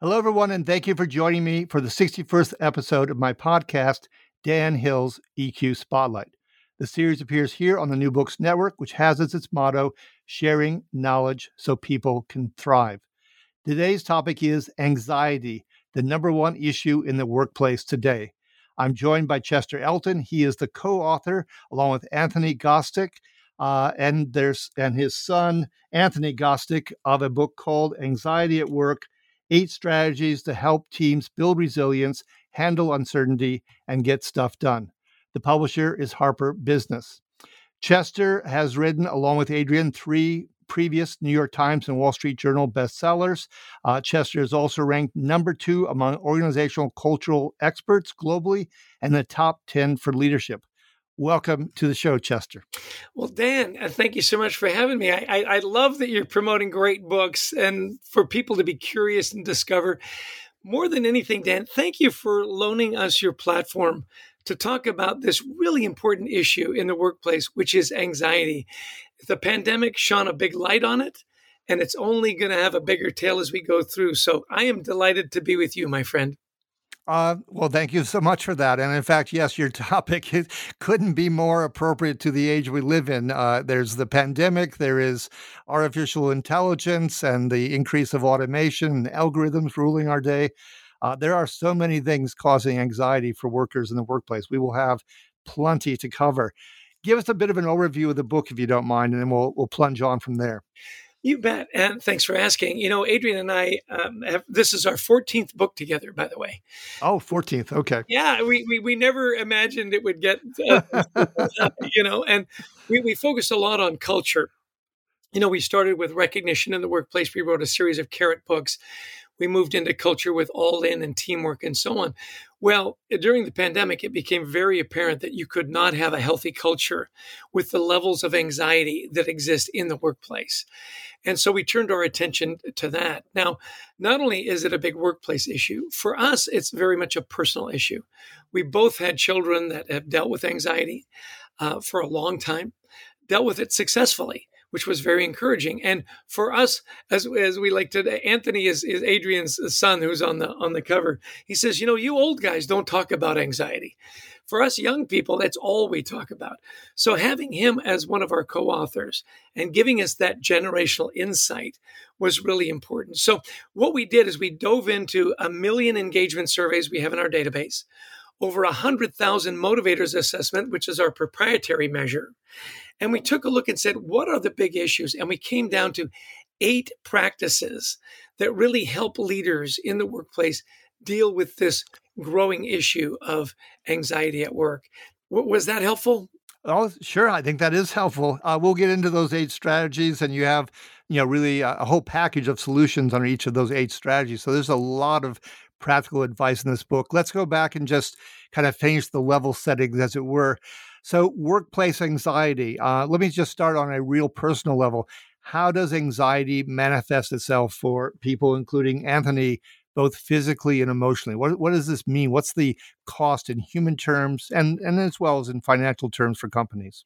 Hello, everyone, and thank you for joining me for the 61st episode of my podcast, Dan Hill's EQ Spotlight. The series appears here on the New Books Network, which has as its motto, sharing knowledge so people can thrive. Today's topic is anxiety, the number one issue in the workplace today. I'm joined by Chester Elton. He is the co author, along with Anthony Gostick. Uh, and there's and his son Anthony Gostick of a book called Anxiety at Work eight strategies to help teams build resilience, handle uncertainty, and get stuff done. The publisher is Harper Business. Chester has written, along with Adrian, three previous New York Times and Wall Street Journal bestsellers. Uh, Chester is also ranked number two among organizational cultural experts globally and the top 10 for leadership. Welcome to the show, Chester. Well, Dan, uh, thank you so much for having me. I, I, I, love that you're promoting great books and for people to be curious and discover. More than anything, Dan, thank you for loaning us your platform to talk about this really important issue in the workplace, which is anxiety. The pandemic shone a big light on it, and it's only going to have a bigger tail as we go through. So I am delighted to be with you, my friend. Uh, well, thank you so much for that. And in fact, yes, your topic couldn't be more appropriate to the age we live in. Uh, there's the pandemic, there is artificial intelligence, and the increase of automation and algorithms ruling our day. Uh, there are so many things causing anxiety for workers in the workplace. We will have plenty to cover. Give us a bit of an overview of the book, if you don't mind, and then we'll we'll plunge on from there. You bet. And thanks for asking. You know, Adrian and I um, have, this is our 14th book together, by the way. Oh, 14th. Okay. Yeah. We, we, we never imagined it would get, uh, you know, and we, we focused a lot on culture. You know, we started with recognition in the workplace. We wrote a series of carrot books we moved into culture with all in and teamwork and so on. Well, during the pandemic, it became very apparent that you could not have a healthy culture with the levels of anxiety that exist in the workplace. And so we turned our attention to that. Now, not only is it a big workplace issue, for us, it's very much a personal issue. We both had children that have dealt with anxiety uh, for a long time, dealt with it successfully which was very encouraging. And for us, as as we like to, Anthony is, is Adrian's son, who's on the on the cover. He says, you know, you old guys don't talk about anxiety. For us young people, that's all we talk about. So having him as one of our co-authors and giving us that generational insight was really important. So what we did is we dove into a million engagement surveys we have in our database over 100,000 motivators assessment, which is our proprietary measure. And we took a look and said, what are the big issues? And we came down to eight practices that really help leaders in the workplace deal with this growing issue of anxiety at work. Was that helpful? Oh, sure. I think that is helpful. Uh, we'll get into those eight strategies, and you have, you know, really a, a whole package of solutions under each of those eight strategies. So there's a lot of practical advice in this book. Let's go back and just kind of finish the level settings, as it were. So, workplace anxiety. Uh, let me just start on a real personal level. How does anxiety manifest itself for people, including Anthony, both physically and emotionally? What, what does this mean? What's the cost in human terms and, and as well as in financial terms for companies?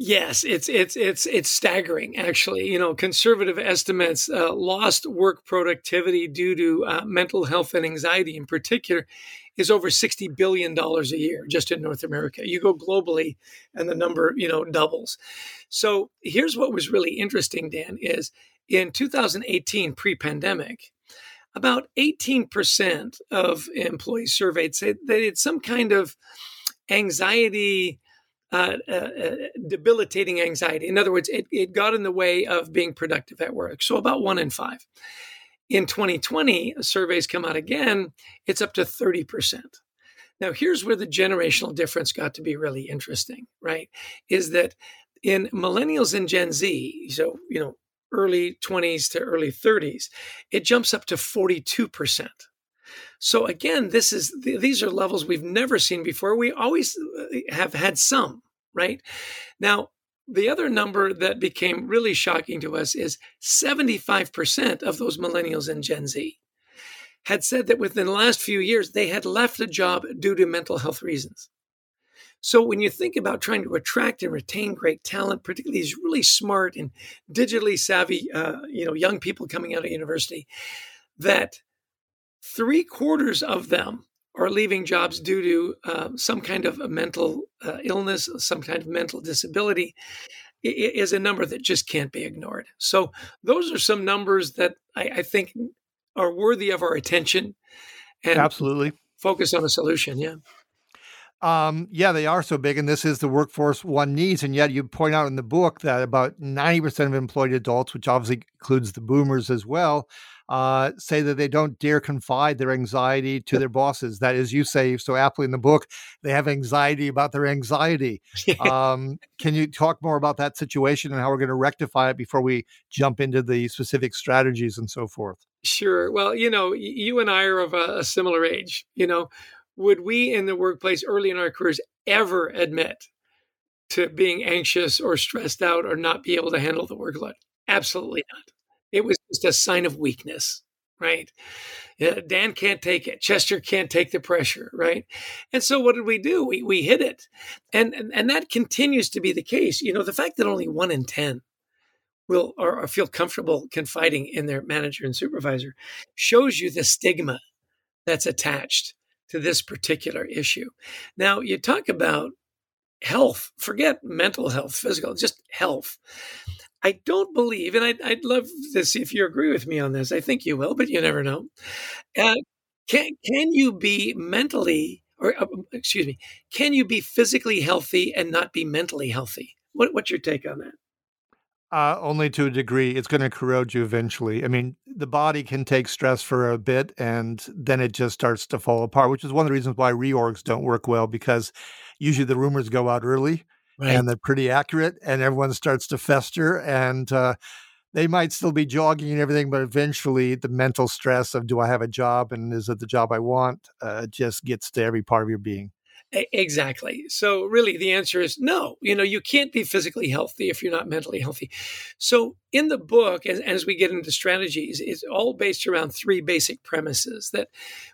Yes, it's it's it's it's staggering. Actually, you know, conservative estimates uh, lost work productivity due to uh, mental health and anxiety, in particular, is over sixty billion dollars a year just in North America. You go globally, and the number you know doubles. So here's what was really interesting, Dan, is in 2018, pre-pandemic, about 18% of employees surveyed said they had some kind of anxiety uh, uh, uh, debilitating anxiety. In other words, it, it got in the way of being productive at work. So about one in five. In 2020, surveys come out again, it's up to 30%. Now, here's where the generational difference got to be really interesting, right? Is that in millennials and Gen Z, so, you know, early 20s to early 30s, it jumps up to 42%. So again, this is these are levels we've never seen before. We always uh, have had some, right? Now, the other number that became really shocking to us is 75% of those millennials and Gen Z had said that within the last few years they had left a job due to mental health reasons. So when you think about trying to attract and retain great talent, particularly these really smart and digitally savvy, uh, you know, young people coming out of university, that three quarters of them are leaving jobs due to uh, some kind of a mental uh, illness, some kind of mental disability, is a number that just can't be ignored. So those are some numbers that I, I think are worthy of our attention. And absolutely focus on a solution. Yeah. Um, yeah, they are so big, and this is the workforce one needs. And yet, you point out in the book that about 90% of employed adults, which obviously includes the boomers as well, uh, say that they don't dare confide their anxiety to their bosses. That, as you say so aptly in the book, they have anxiety about their anxiety. um, can you talk more about that situation and how we're going to rectify it before we jump into the specific strategies and so forth? Sure. Well, you know, you and I are of a, a similar age. You know, would we in the workplace early in our careers ever admit to being anxious or stressed out or not be able to handle the workload? Absolutely not. It was just a sign of weakness, right? Dan can't take it. Chester can't take the pressure, right? And so what did we do? We we hid it. And and, and that continues to be the case. You know, the fact that only one in 10 will or, or feel comfortable confiding in their manager and supervisor shows you the stigma that's attached to this particular issue. Now, you talk about health, forget mental health, physical, just health. I don't believe, and I'd, I'd love to see if you agree with me on this. I think you will, but you never know. Uh, can can you be mentally, or uh, excuse me, can you be physically healthy and not be mentally healthy? What, what's your take on that? Uh, only to a degree. It's going to corrode you eventually. I mean, the body can take stress for a bit and then it just starts to fall apart, which is one of the reasons why reorgs don't work well because usually the rumors go out early right. and they're pretty accurate and everyone starts to fester and uh, they might still be jogging and everything, but eventually the mental stress of do I have a job and is it the job I want uh, just gets to every part of your being. Exactly. So really the answer is no. You know, you can't be physically healthy if you're not mentally healthy. So in the book, as, as we get into strategies, it's all based around three basic premises that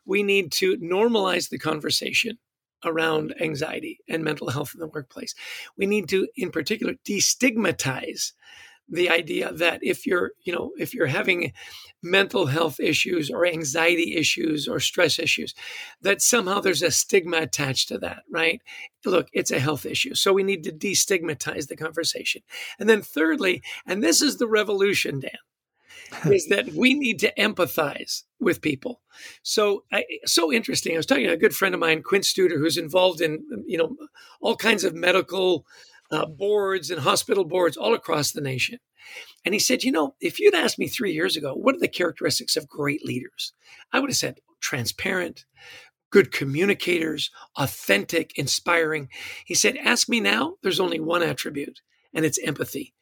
we need to normalize the conversation around anxiety and mental health in the workplace. We need to, in particular, destigmatize the idea that if you're you know if you're having mental health issues or anxiety issues or stress issues that somehow there's a stigma attached to that right look it's a health issue so we need to destigmatize the conversation and then thirdly and this is the revolution dan is that we need to empathize with people. So, I, so interesting. I was talking to a good friend of mine, Quint Studer, who's involved in you know all kinds of medical uh, boards and hospital boards all across the nation. And he said, You know, if you'd asked me three years ago, what are the characteristics of great leaders? I would have said transparent, good communicators, authentic, inspiring. He said, Ask me now, there's only one attribute, and it's empathy.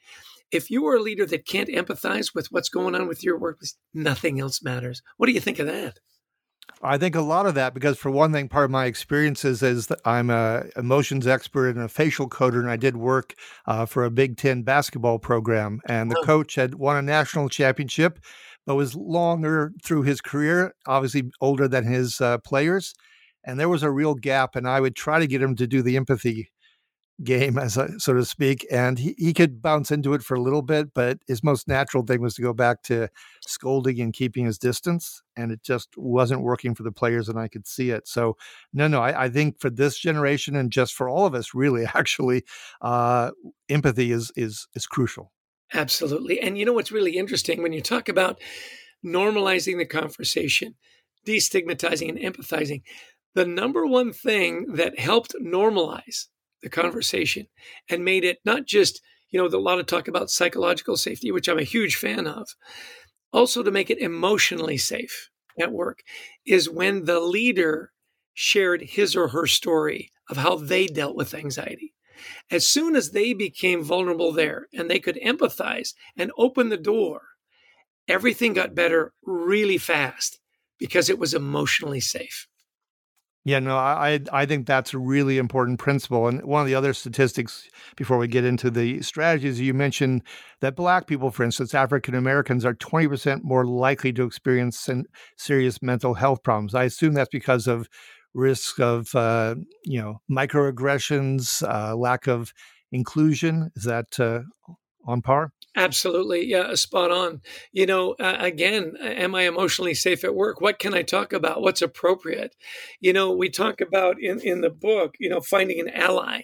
If you are a leader that can't empathize with what's going on with your workplace, nothing else matters. What do you think of that? I think a lot of that, because for one thing, part of my experiences is that I'm a emotions expert and a facial coder, and I did work uh, for a Big Ten basketball program, and the oh. coach had won a national championship, but was longer through his career, obviously older than his uh, players, and there was a real gap, and I would try to get him to do the empathy game, as a, so to speak. And he, he could bounce into it for a little bit, but his most natural thing was to go back to scolding and keeping his distance. And it just wasn't working for the players, and I could see it. So, no, no, I, I think for this generation and just for all of us, really, actually, uh, empathy is is is crucial. Absolutely. And you know what's really interesting when you talk about normalizing the conversation, destigmatizing and empathizing, the number one thing that helped normalize the conversation and made it not just, you know, a lot of talk about psychological safety, which I'm a huge fan of, also to make it emotionally safe at work is when the leader shared his or her story of how they dealt with anxiety. As soon as they became vulnerable there and they could empathize and open the door, everything got better really fast because it was emotionally safe. Yeah, no, I I think that's a really important principle. And one of the other statistics before we get into the strategies, you mentioned that Black people, for instance, African Americans, are twenty percent more likely to experience serious mental health problems. I assume that's because of risk of uh, you know microaggressions, uh, lack of inclusion. Is that uh, on par? Absolutely. Yeah, spot on. You know, uh, again, am I emotionally safe at work? What can I talk about? What's appropriate? You know, we talk about in, in the book, you know, finding an ally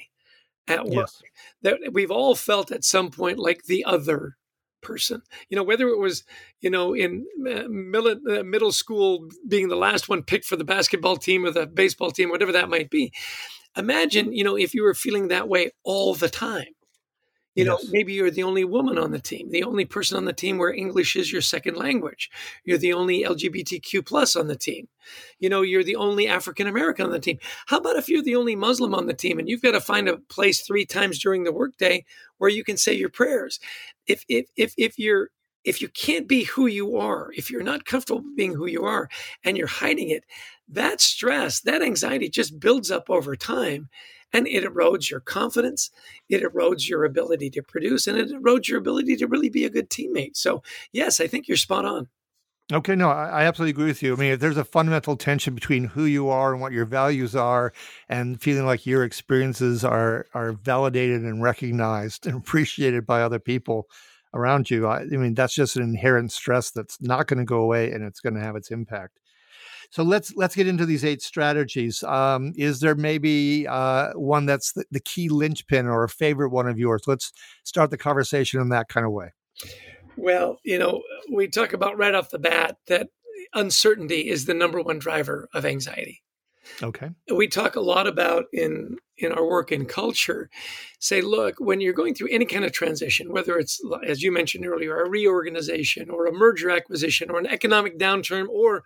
at work. Yes. That we've all felt at some point like the other person. You know, whether it was, you know, in uh, middle, uh, middle school being the last one picked for the basketball team or the baseball team, whatever that might be. Imagine, you know, if you were feeling that way all the time you know, maybe you're the only woman on the team, the only person on the team where English is your second language. You're the only LGBTQ plus on the team. You know, you're the only African American on the team. How about if you're the only Muslim on the team and you've got to find a place three times during the workday where you can say your prayers? If if if if you're if you can't be who you are, if you're not comfortable being who you are and you're hiding it, that stress, that anxiety just builds up over time and it erodes your confidence it erodes your ability to produce and it erodes your ability to really be a good teammate so yes i think you're spot on Okay, no, I, absolutely agree with you. I mean, if there's a fundamental tension between who you are and what your values are, and feeling like your experiences are are validated and recognized and appreciated by other people around you, I, I mean, that's just an inherent stress that's not going to go away, and it's going to have its impact. So let's let's get into these eight strategies. Um, is there maybe uh, one that's the, the key linchpin or a favorite one of yours? Let's start the conversation in that kind of way. Well, you know, we talk about right off the bat that uncertainty is the number one driver of anxiety. Okay. We talk a lot about in in our work in culture, say, look, when you're going through any kind of transition, whether it's as you mentioned earlier, a reorganization or a merger acquisition or an economic downturn or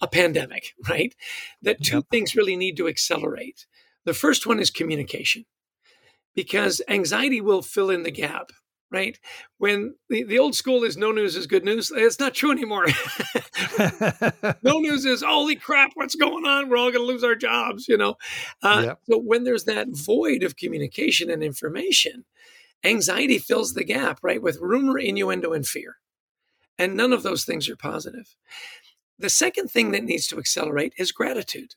a pandemic, right? That two yep. things really need to accelerate. The first one is communication, because anxiety will fill in the gap, right? When the, the old school is no news is good news, it's not true anymore. no news is holy crap, what's going on? We're all going to lose our jobs, you know? Uh, yep. So when there's that void of communication and information, anxiety fills the gap, right? With rumor, innuendo, and fear. And none of those things are positive. The second thing that needs to accelerate is gratitude.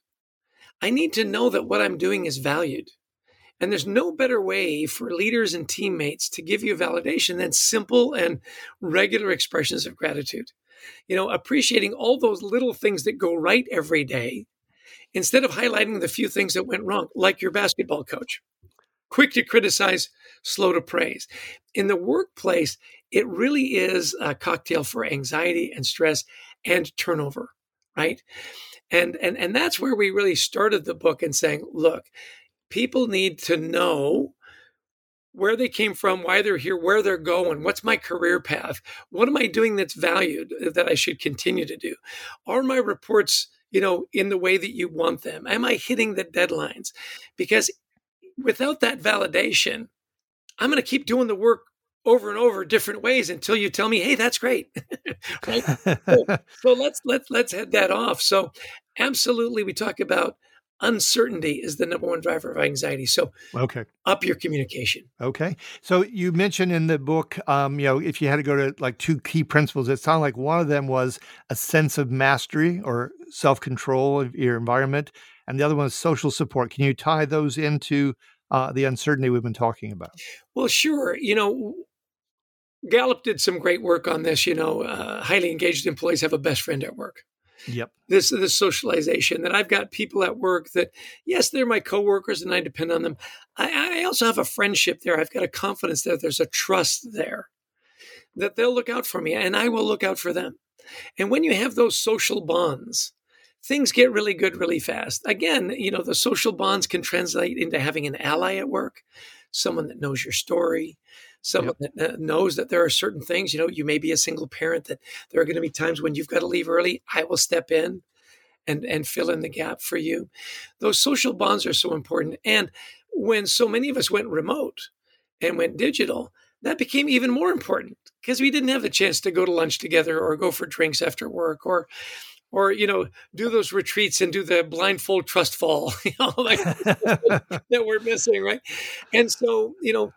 I need to know that what I'm doing is valued. And there's no better way for leaders and teammates to give you validation than simple and regular expressions of gratitude. You know, appreciating all those little things that go right every day instead of highlighting the few things that went wrong, like your basketball coach. Quick to criticize, slow to praise. In the workplace, it really is a cocktail for anxiety and stress and turnover, right? And and and that's where we really started the book and saying, look, people need to know where they came from, why they're here, where they're going, what's my career path, what am I doing that's valued that I should continue to do? Are my reports, you know, in the way that you want them? Am I hitting the deadlines? Because without that validation, I'm going to keep doing the work over and over different ways until you tell me, "Hey, that's great." so, so let's let's let's head that off. So, absolutely, we talk about uncertainty is the number one driver of anxiety. So, okay, up your communication. Okay, so you mentioned in the book, um, you know, if you had to go to like two key principles, it sounded like one of them was a sense of mastery or self control of your environment, and the other one is social support. Can you tie those into uh, the uncertainty we've been talking about? Well, sure. You know, Gallup did some great work on this. You know, uh, highly engaged employees have a best friend at work. Yep. This is this socialization that I've got people at work that yes, they're my coworkers and I depend on them. I, I also have a friendship there. I've got a confidence there. There's a trust there that they'll look out for me and I will look out for them. And when you have those social bonds, things get really good really fast. Again, you know, the social bonds can translate into having an ally at work, someone that knows your story, someone yep. that knows that there are certain things, you know, you may be a single parent that there are going to be times when you've got to leave early. I will step in and and fill in the gap for you. Those social bonds are so important. And when so many of us went remote and went digital, that became even more important because we didn't have the chance to go to lunch together or go for drinks after work or or you know do those retreats and do the blindfold trust fall you know like that we're missing right and so you know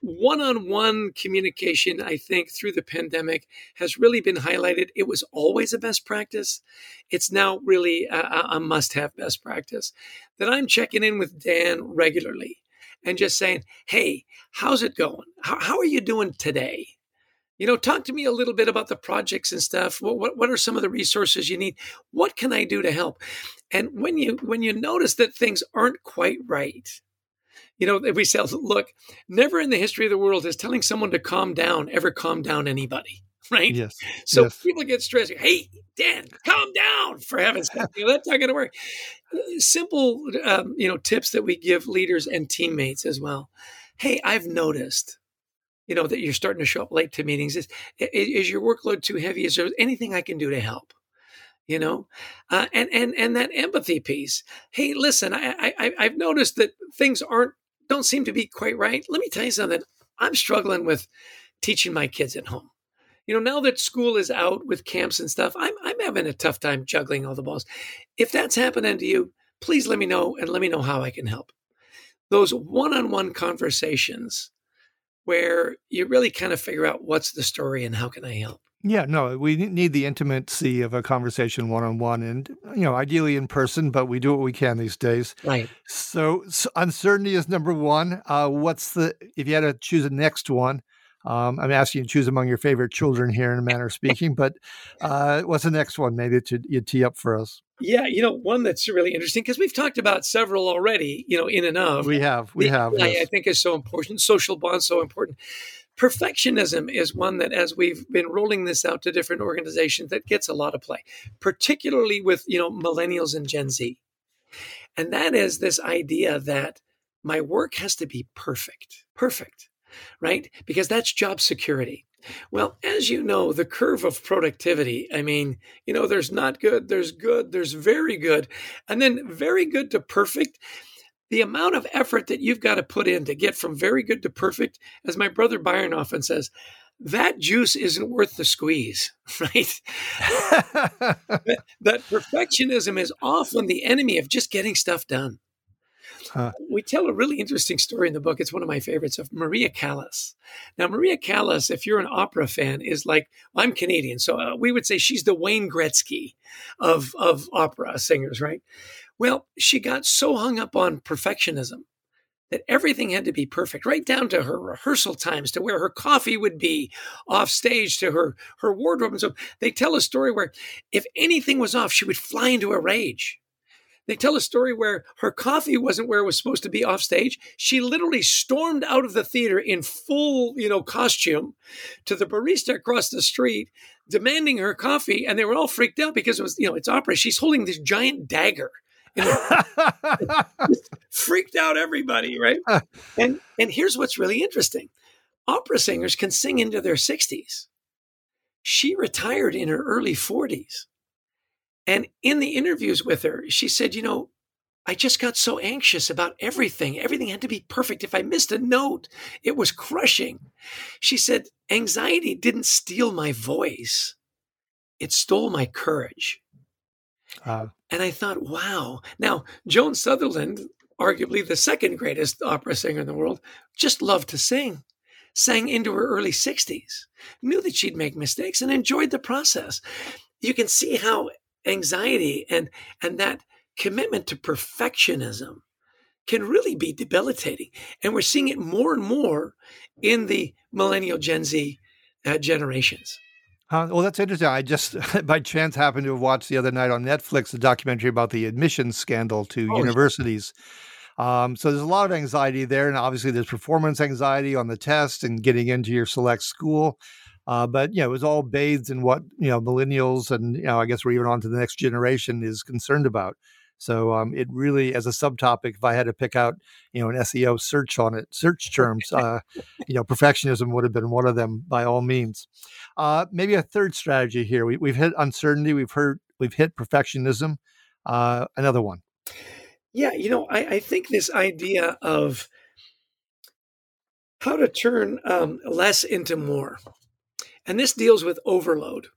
one-on-one communication i think through the pandemic has really been highlighted. It was always a best practice. It's now really a, a must-have best practice that i'm checking in with dan regularly and just saying hey how's it going? How, how are you doing today? You know talk to me a little bit about the projects and stuff. What, what, what are some of the resources you need? What can i do to help? And when you when you notice that things aren't quite right you know, we say, look, never in the history of the world has telling someone to calm down ever calmed down anybody, right? Yes. So yes. people get stressed. Hey, Dan, calm down for heaven's sake. You know, that's not going to work. Simple, um, you know, tips that we give leaders and teammates as well. Hey, I've noticed, you know, that you're starting to show up late to meetings. Is, is your workload too heavy? Is there anything I can do to help? You know uh, and and and that empathy piece hey listen I, I i've noticed that things aren't don't seem to be quite right. Let me tell you something. I'm struggling with teaching my kids at home. You know, now that school is out with camps and stuff, I'm I'm having a tough time juggling all the balls. If that's happening to you, please let me know and let me know how I can help. Those one-on-one conversations where you really kind of figure out what's the story and how can I help. Yeah, no, we need the intimacy of a conversation one on one and, you know, ideally in person, but we do what we can these days. Right. So, so uncertainty is number one. Uh, what's the, if you had to choose a next one, um, I'm asking you to choose among your favorite children here in a manner of speaking, but uh, what's the next one maybe that you tee up for us? Yeah, you know, one that's really interesting because we've talked about several already, you know, in and of. We have, we have. yes. I think is so important. Social bonds so important perfectionism is one that as we've been rolling this out to different organizations that gets a lot of play particularly with you know millennials and gen z. And that is this idea that my work has to be perfect perfect right? Because that's job security. Well as you know the curve of productivity i mean you know there's not good there's good there's very good and then very good to perfect the amount of effort that you've got to put in to get from very good to perfect, as my brother Byron often says, that juice isn't worth the squeeze, right? that, that, perfectionism is often the enemy of just getting stuff done. Huh. We tell a really interesting story in the book. It's one of my favorites of Maria Callas. Now, Maria Callas, if you're an opera fan, is like well, I'm Canadian, so uh, we would say she's the Wayne Gretzky of of opera singers, right? Well, she got so hung up on perfectionism that everything had to be perfect, right down to her rehearsal times, to where her coffee would be off stage, to her her wardrobe. And so they tell a story where if anything was off, she would fly into a rage. They tell a story where her coffee wasn't where it was supposed to be off stage. She literally stormed out of the theater in full, you know, costume to the barista across the street, demanding her coffee, and they were all freaked out because it was, you know, it's opera. She's holding this giant dagger freaked out everybody, right? And and here's what's really interesting. Opera singers can sing into their 60s. She retired in her early 40s. And in the interviews with her, she said, you know, I just got so anxious about everything. Everything had to be perfect. If I missed a note, it was crushing. She said, anxiety didn't steal my voice, it stole my courage. Uh, and I thought, wow. Now, Joan Sutherland, arguably the second greatest opera singer in the world, just loved to sing, sang into her early 60s, knew that she'd make mistakes and enjoyed the process. You can see how anxiety and, and that commitment to perfectionism can really be debilitating. And we're seeing it more and more in the millennial Gen Z uh, generations. Uh, well, that's interesting. I just, by chance, happened to have watched the other night on Netflix a documentary about the admissions scandal to oh, universities. Um, so there's a lot of anxiety there, and obviously there's performance anxiety on the test and getting into your select school. Uh, but you know, it was all bathed in what you know millennials and you know, I guess we're even on to the next generation is concerned about. So um, it really, as a subtopic, if I had to pick out, you know, an SEO search on it, search terms, uh, you know, perfectionism would have been one of them by all means. Uh, maybe a third strategy here. We, have hit uncertainty. We've heard we've hit perfectionism. Uh, another one. Yeah, you know, I, I think this idea of how to turn um, less into more, and this deals with overload.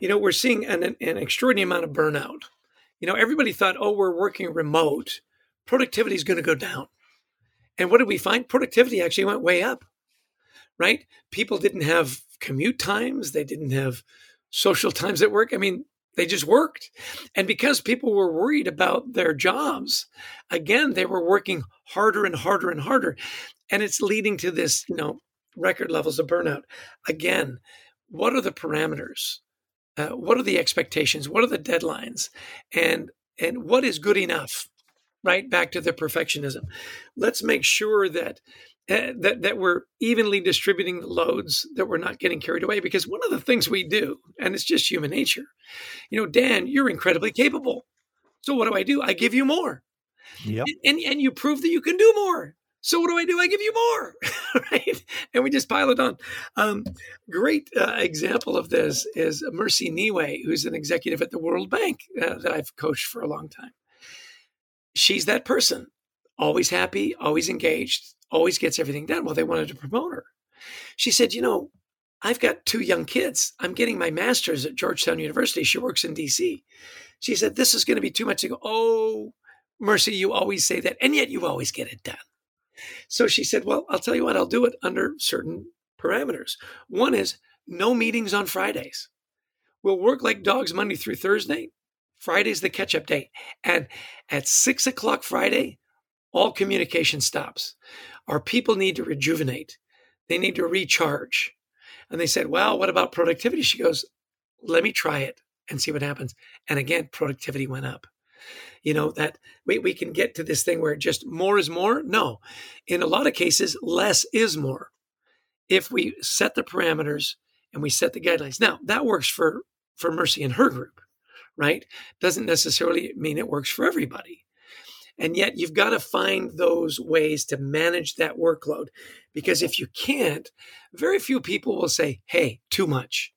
You know, we're seeing an, an extraordinary amount of burnout. You know, everybody thought, oh, we're working remote, productivity is going to go down. And what did we find? Productivity actually went way up, right? People didn't have commute times, they didn't have social times at work. I mean, they just worked. And because people were worried about their jobs, again, they were working harder and harder and harder. And it's leading to this, you know, record levels of burnout. Again, what are the parameters? Uh, what are the expectations? What are the deadlines? And and what is good enough? Right back to the perfectionism. Let's make sure that uh, that that we're evenly distributing the loads, that we're not getting carried away. Because one of the things we do, and it's just human nature, you know, Dan, you're incredibly capable. So what do I do? I give you more. Yep. And, and and you prove that you can do more. So what do I do? I give you more, right? And we just pile it on. Um, great uh, example of this is Mercy Niwe, who's an executive at the World Bank uh, that I've coached for a long time. She's that person, always happy, always engaged, always gets everything done. Well, they wanted to promote her. She said, You know, I've got two young kids. I'm getting my master's at Georgetown University. She works in DC. She said, This is going to be too much to go. Oh, Mercy, you always say that. And yet you always get it done. So she said, Well, I'll tell you what, I'll do it under certain parameters. One is no meetings on Fridays. We'll work like dogs Monday through Thursday. Friday's the catch up day. And at six o'clock Friday, all communication stops. Our people need to rejuvenate, they need to recharge. And they said, Well, what about productivity? She goes, Let me try it and see what happens. And again, productivity went up. You know, that we, we can get to this thing where just more is more. No, in a lot of cases, less is more. If we set the parameters and we set the guidelines. Now, that works for, for Mercy and her group, right? Doesn't necessarily mean it works for everybody. And yet you've got to find those ways to manage that workload. Because if you can't, very few people will say, hey, too much.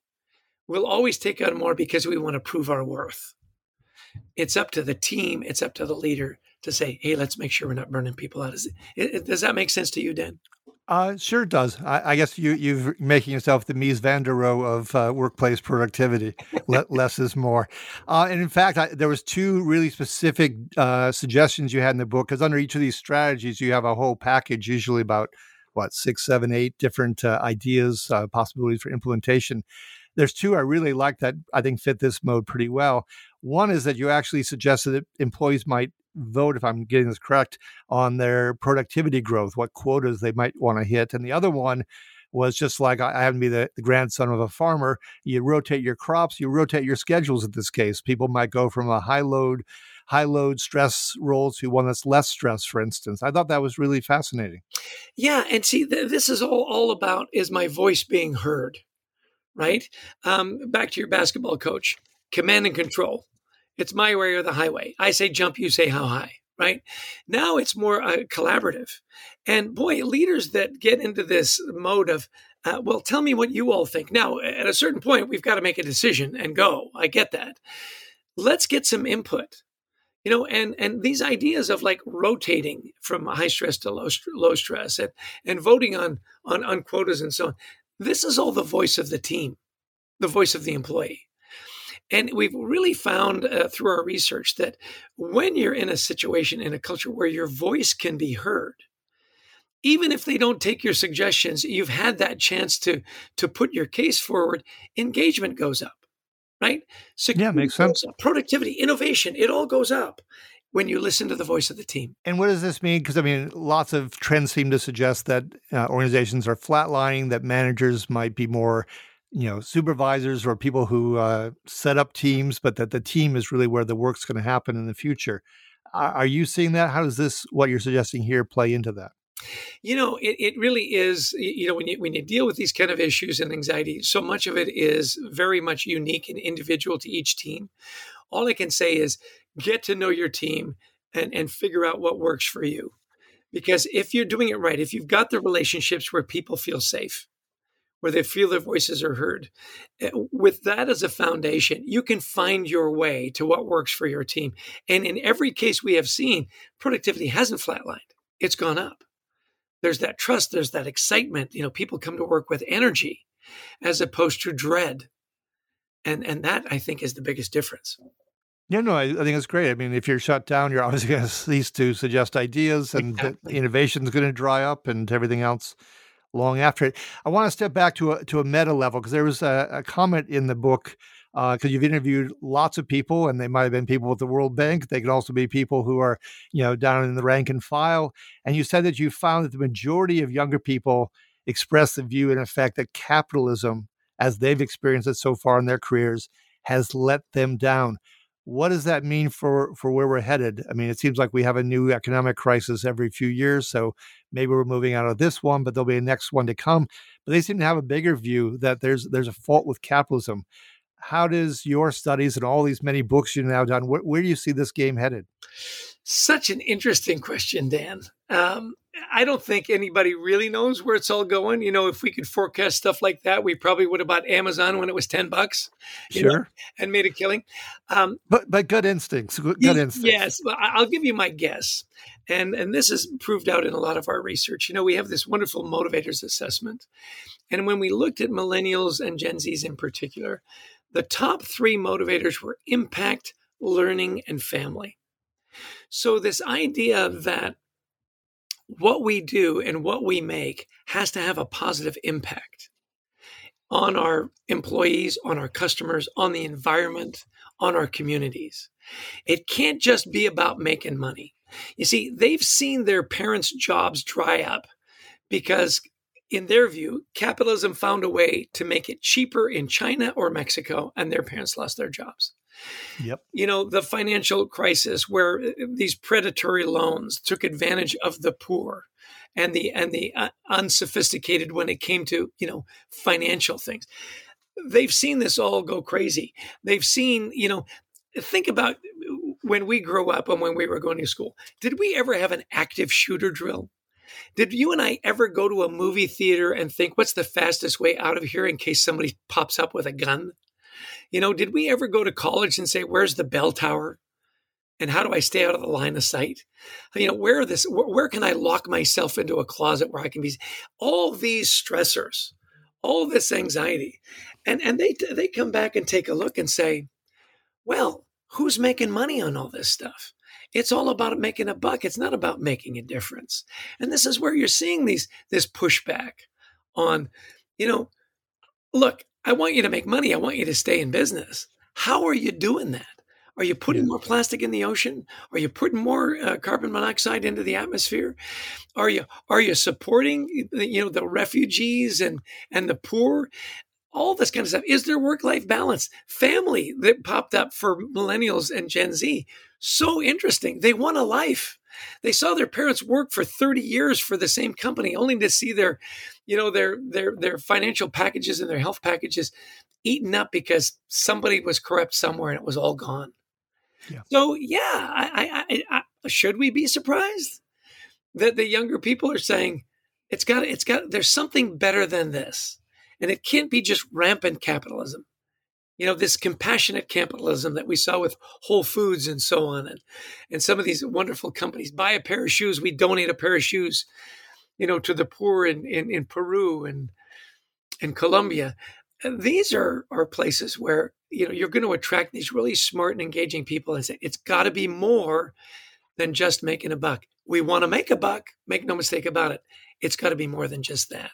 We'll always take on more because we want to prove our worth. It's up to the team, it's up to the leader to say, hey, let's make sure we're not burning people out. does that make sense to you, Dan? Uh, sure it does. I, I, guess you you're making yourself the Mies van der Rohe of uh, workplace productivity. less is more. Uh, and in fact, I, there was two really specific uh, suggestions you had in the book. Because under each of these strategies, you have a whole package, usually about what six, seven, eight different uh, ideas, uh, possibilities for implementation. There's two I really like that I think fit this mode pretty well. One is that you actually suggested that employees might vote, if I'm getting this correct, on their productivity growth, what quotas they might want to hit. And the other one was just like I happen to be the, the, grandson of a farmer. You rotate your crops, you rotate your schedules in this case. People might go from a high load, high load stress role to one that's less stress, for instance. I thought that was really fascinating. Yeah. And see, th- this is all, all about is my voice being heard, right? Um, back to your basketball coach, command and control. It's my way or the highway. I say jump, you say how high, right? Now it's more uh, collaborative. And boy, leaders that get into this mode of, uh, well, tell me what you all think. Now, at a certain point, we've got to make a decision and go. I get that. Let's get some input you know and and these ideas of like rotating from high stress to low, low stress and and voting on, on on quotas and so on this is all the voice of the team the voice of the employee and we've really found uh, through our research that when you're in a situation, in a culture where your voice can be heard, even if they don't take your suggestions, you've had that chance to, to put your case forward, engagement goes up, right? Security yeah, makes sense. Up, productivity, innovation, it all goes up when you listen to the voice of the team. And what does this mean? Because I mean, lots of trends seem to suggest that uh, organizations are flatlining, that managers might be more you know supervisors or people who uh, set up teams but that the team is really where the work's going to happen in the future. Are, are, you seeing that? How does this what you're suggesting here play into that? You know it, it really is you know when you when you deal with these kind of issues and anxiety so much of it is very much unique and individual to each team. All i can say is get to know your team and and figure out what works for you. Because if you're doing it right if you've got the relationships where people feel safe where they feel their voices are heard. Eh, with that as a foundation, you can find your way to what works for your team. And in every case we have seen, productivity hasn't flatlined, it's gone up. There's that trust, there's that excitement. You know, people come to work with energy as opposed to dread. And, and that I think is the biggest difference. Yeah, no, I, I, think it's great. I mean, if you're shut down, you're obviously going to cease to suggest ideas, and exactly. innovation is going to dry up, and everything else long after it. I want to step back to a to a meta level because there was a, a, comment in the book because uh, you've interviewed lots of people, and they might have been people with the World Bank. They could also be people who are, you know, down in the rank and file. And you said that you found that the majority of younger people express the view, in effect, that capitalism, as they've experienced it so far in their careers, has let them down what does that mean for for where we're headed? I mean, it seems like we have a new economic crisis every few years, so maybe we're moving out of this one, but there'll be a next one to come. But they seem to have a bigger view that there's there's a fault with capitalism. How does your studies and all these many books you've now done, where, where do you see this game headed? Such an interesting question, Dan. Um, I don't think anybody really knows where it's all going. You know, if we could forecast stuff like that, we probably would have bought Amazon when it was ten bucks, sure, know, and made a killing. Um, but but good instincts, good instincts. Yes, I'll give you my guess, and and this is proved out in a lot of our research. You know, we have this wonderful motivators assessment, and when we looked at millennials and Gen Zs in particular, the top three motivators were impact, learning, and family. So this idea that what we do and what we make has to have a positive impact on our employees, on our customers, on the environment, on our communities. It can't just be about making money. You see, they've seen their parents' jobs dry up because, in their view, capitalism found a way to make it cheaper in China or Mexico, and their parents lost their jobs. Yep. You know, the financial crisis where uh, these predatory loans took advantage of the poor and the and the uh, unsophisticated when it came to, you know, financial things. They've seen this all go crazy. They've seen, you know, think about when we grew up and when we were going to school. Did we ever have an active shooter drill? Did you and I ever go to a movie theater and think, what's the fastest way out of here in case somebody pops up with a gun? You know, did we ever go to college and say, where's the bell tower? And how do I stay out of the line of sight? You know, where this, where, where can I lock myself into a closet where I can be? All these stressors, all this anxiety, and and they they come back and take a look and say, well, who's making money on all this stuff? It's all about making a buck. It's not about making a difference. And this is where you're seeing these this pushback on, you know, look, I want you to make money. I want you to stay in business. How are you doing that? Are you putting more plastic in the ocean? Are you putting more uh, carbon monoxide into the atmosphere? Are you are you supporting you know the refugees and and the poor? All this kind of stuff. Is there work life balance? Family that popped up for millennials and Gen Z. So interesting. They want a life. They saw their parents work for 30 years for the same company, only to see their, you know, their their their financial packages and their health packages eaten up because somebody was corrupt somewhere and it was all gone. Yeah. So yeah, I, I, I, I, should we be surprised that the younger people are saying it's got it's got there's something better than this, and it can't be just rampant capitalism you know this compassionate capitalism that we saw with whole foods and so on and and some of these wonderful companies buy a pair of shoes we donate a pair of shoes you know to the poor in in, in peru and and colombia these are are places where you know you're going to attract these really smart and engaging people and say it's got to be more than just making a buck we want to make a buck make no mistake about it it's got to be more than just that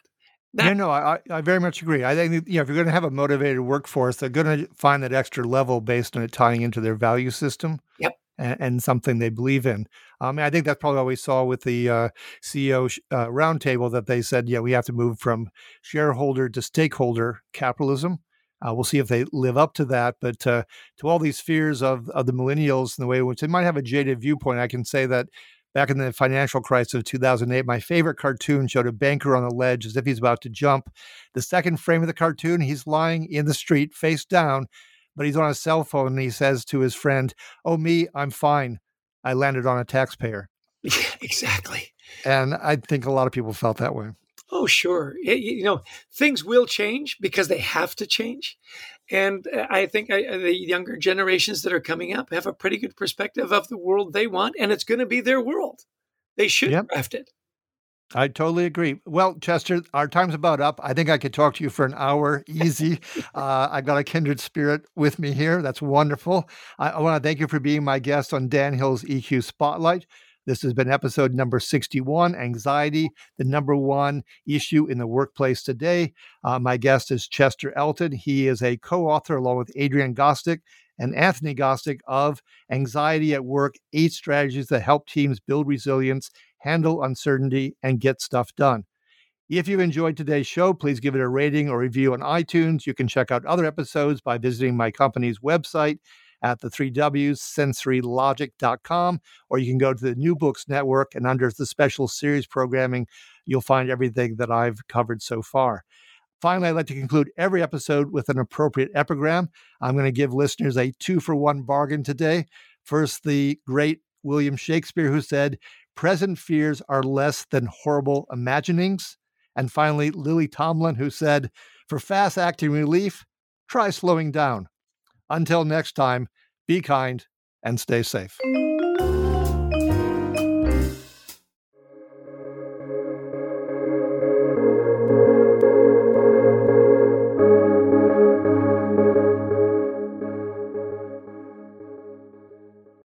that, yeah, no, I, I very much agree. I think you know if you're going to have a motivated workforce, they're going to find that extra level based on it tying into their value system. Yep. And, something they believe in. Um, I think that's probably what we saw with the uh, CEO uh, roundtable that they said, yeah, we have to move from shareholder to stakeholder capitalism. Uh, we'll see if they live up to that. But uh, to all these fears of, of the millennials and the way in which they might have a jaded viewpoint, I can say that back in the financial crisis of 2008, my favorite cartoon showed a banker on a ledge as if he's about to jump. The second frame of the cartoon, he's lying in the street face down, but he's on a cell phone and he says to his friend, Oh, me, I'm fine. I landed on a taxpayer. Yeah, exactly. And I think a lot of people felt that way. Oh, sure. It, you know, things will change because they have to change. And uh, I think I, uh, the younger generations that are coming up have a pretty good perspective of the world they want, and it's going to be their world. They should yep. craft it. I totally agree. Well, Chester, our time's about up. I think I could talk to you for an hour easy. uh, I got a kindred spirit with me here. That's wonderful. I, I want to thank you for being my guest on Dan Hill's EQ Spotlight. This has been episode number 61 Anxiety, the number one issue in the workplace today. Uh, my guest is Chester Elton. He is a co author, along with Adrian Gostick and Anthony Gostick, of Anxiety at Work Eight Strategies that Help Teams Build Resilience, Handle Uncertainty, and Get Stuff Done. If you enjoyed today's show, please give it a rating or review on iTunes. You can check out other episodes by visiting my company's website at the three W's, sensorylogic.com, or you can go to the New Books Network and under the special series programming, you'll find everything that I've covered so far. Finally, I'd like to conclude every episode with an appropriate epigram. I'm going to give listeners a two for one bargain today. First, the great William Shakespeare, who said, Present fears are less than horrible imaginings. And finally, Lily Tomlin, who said, For fast acting relief, try slowing down. Until next time, be kind and stay safe.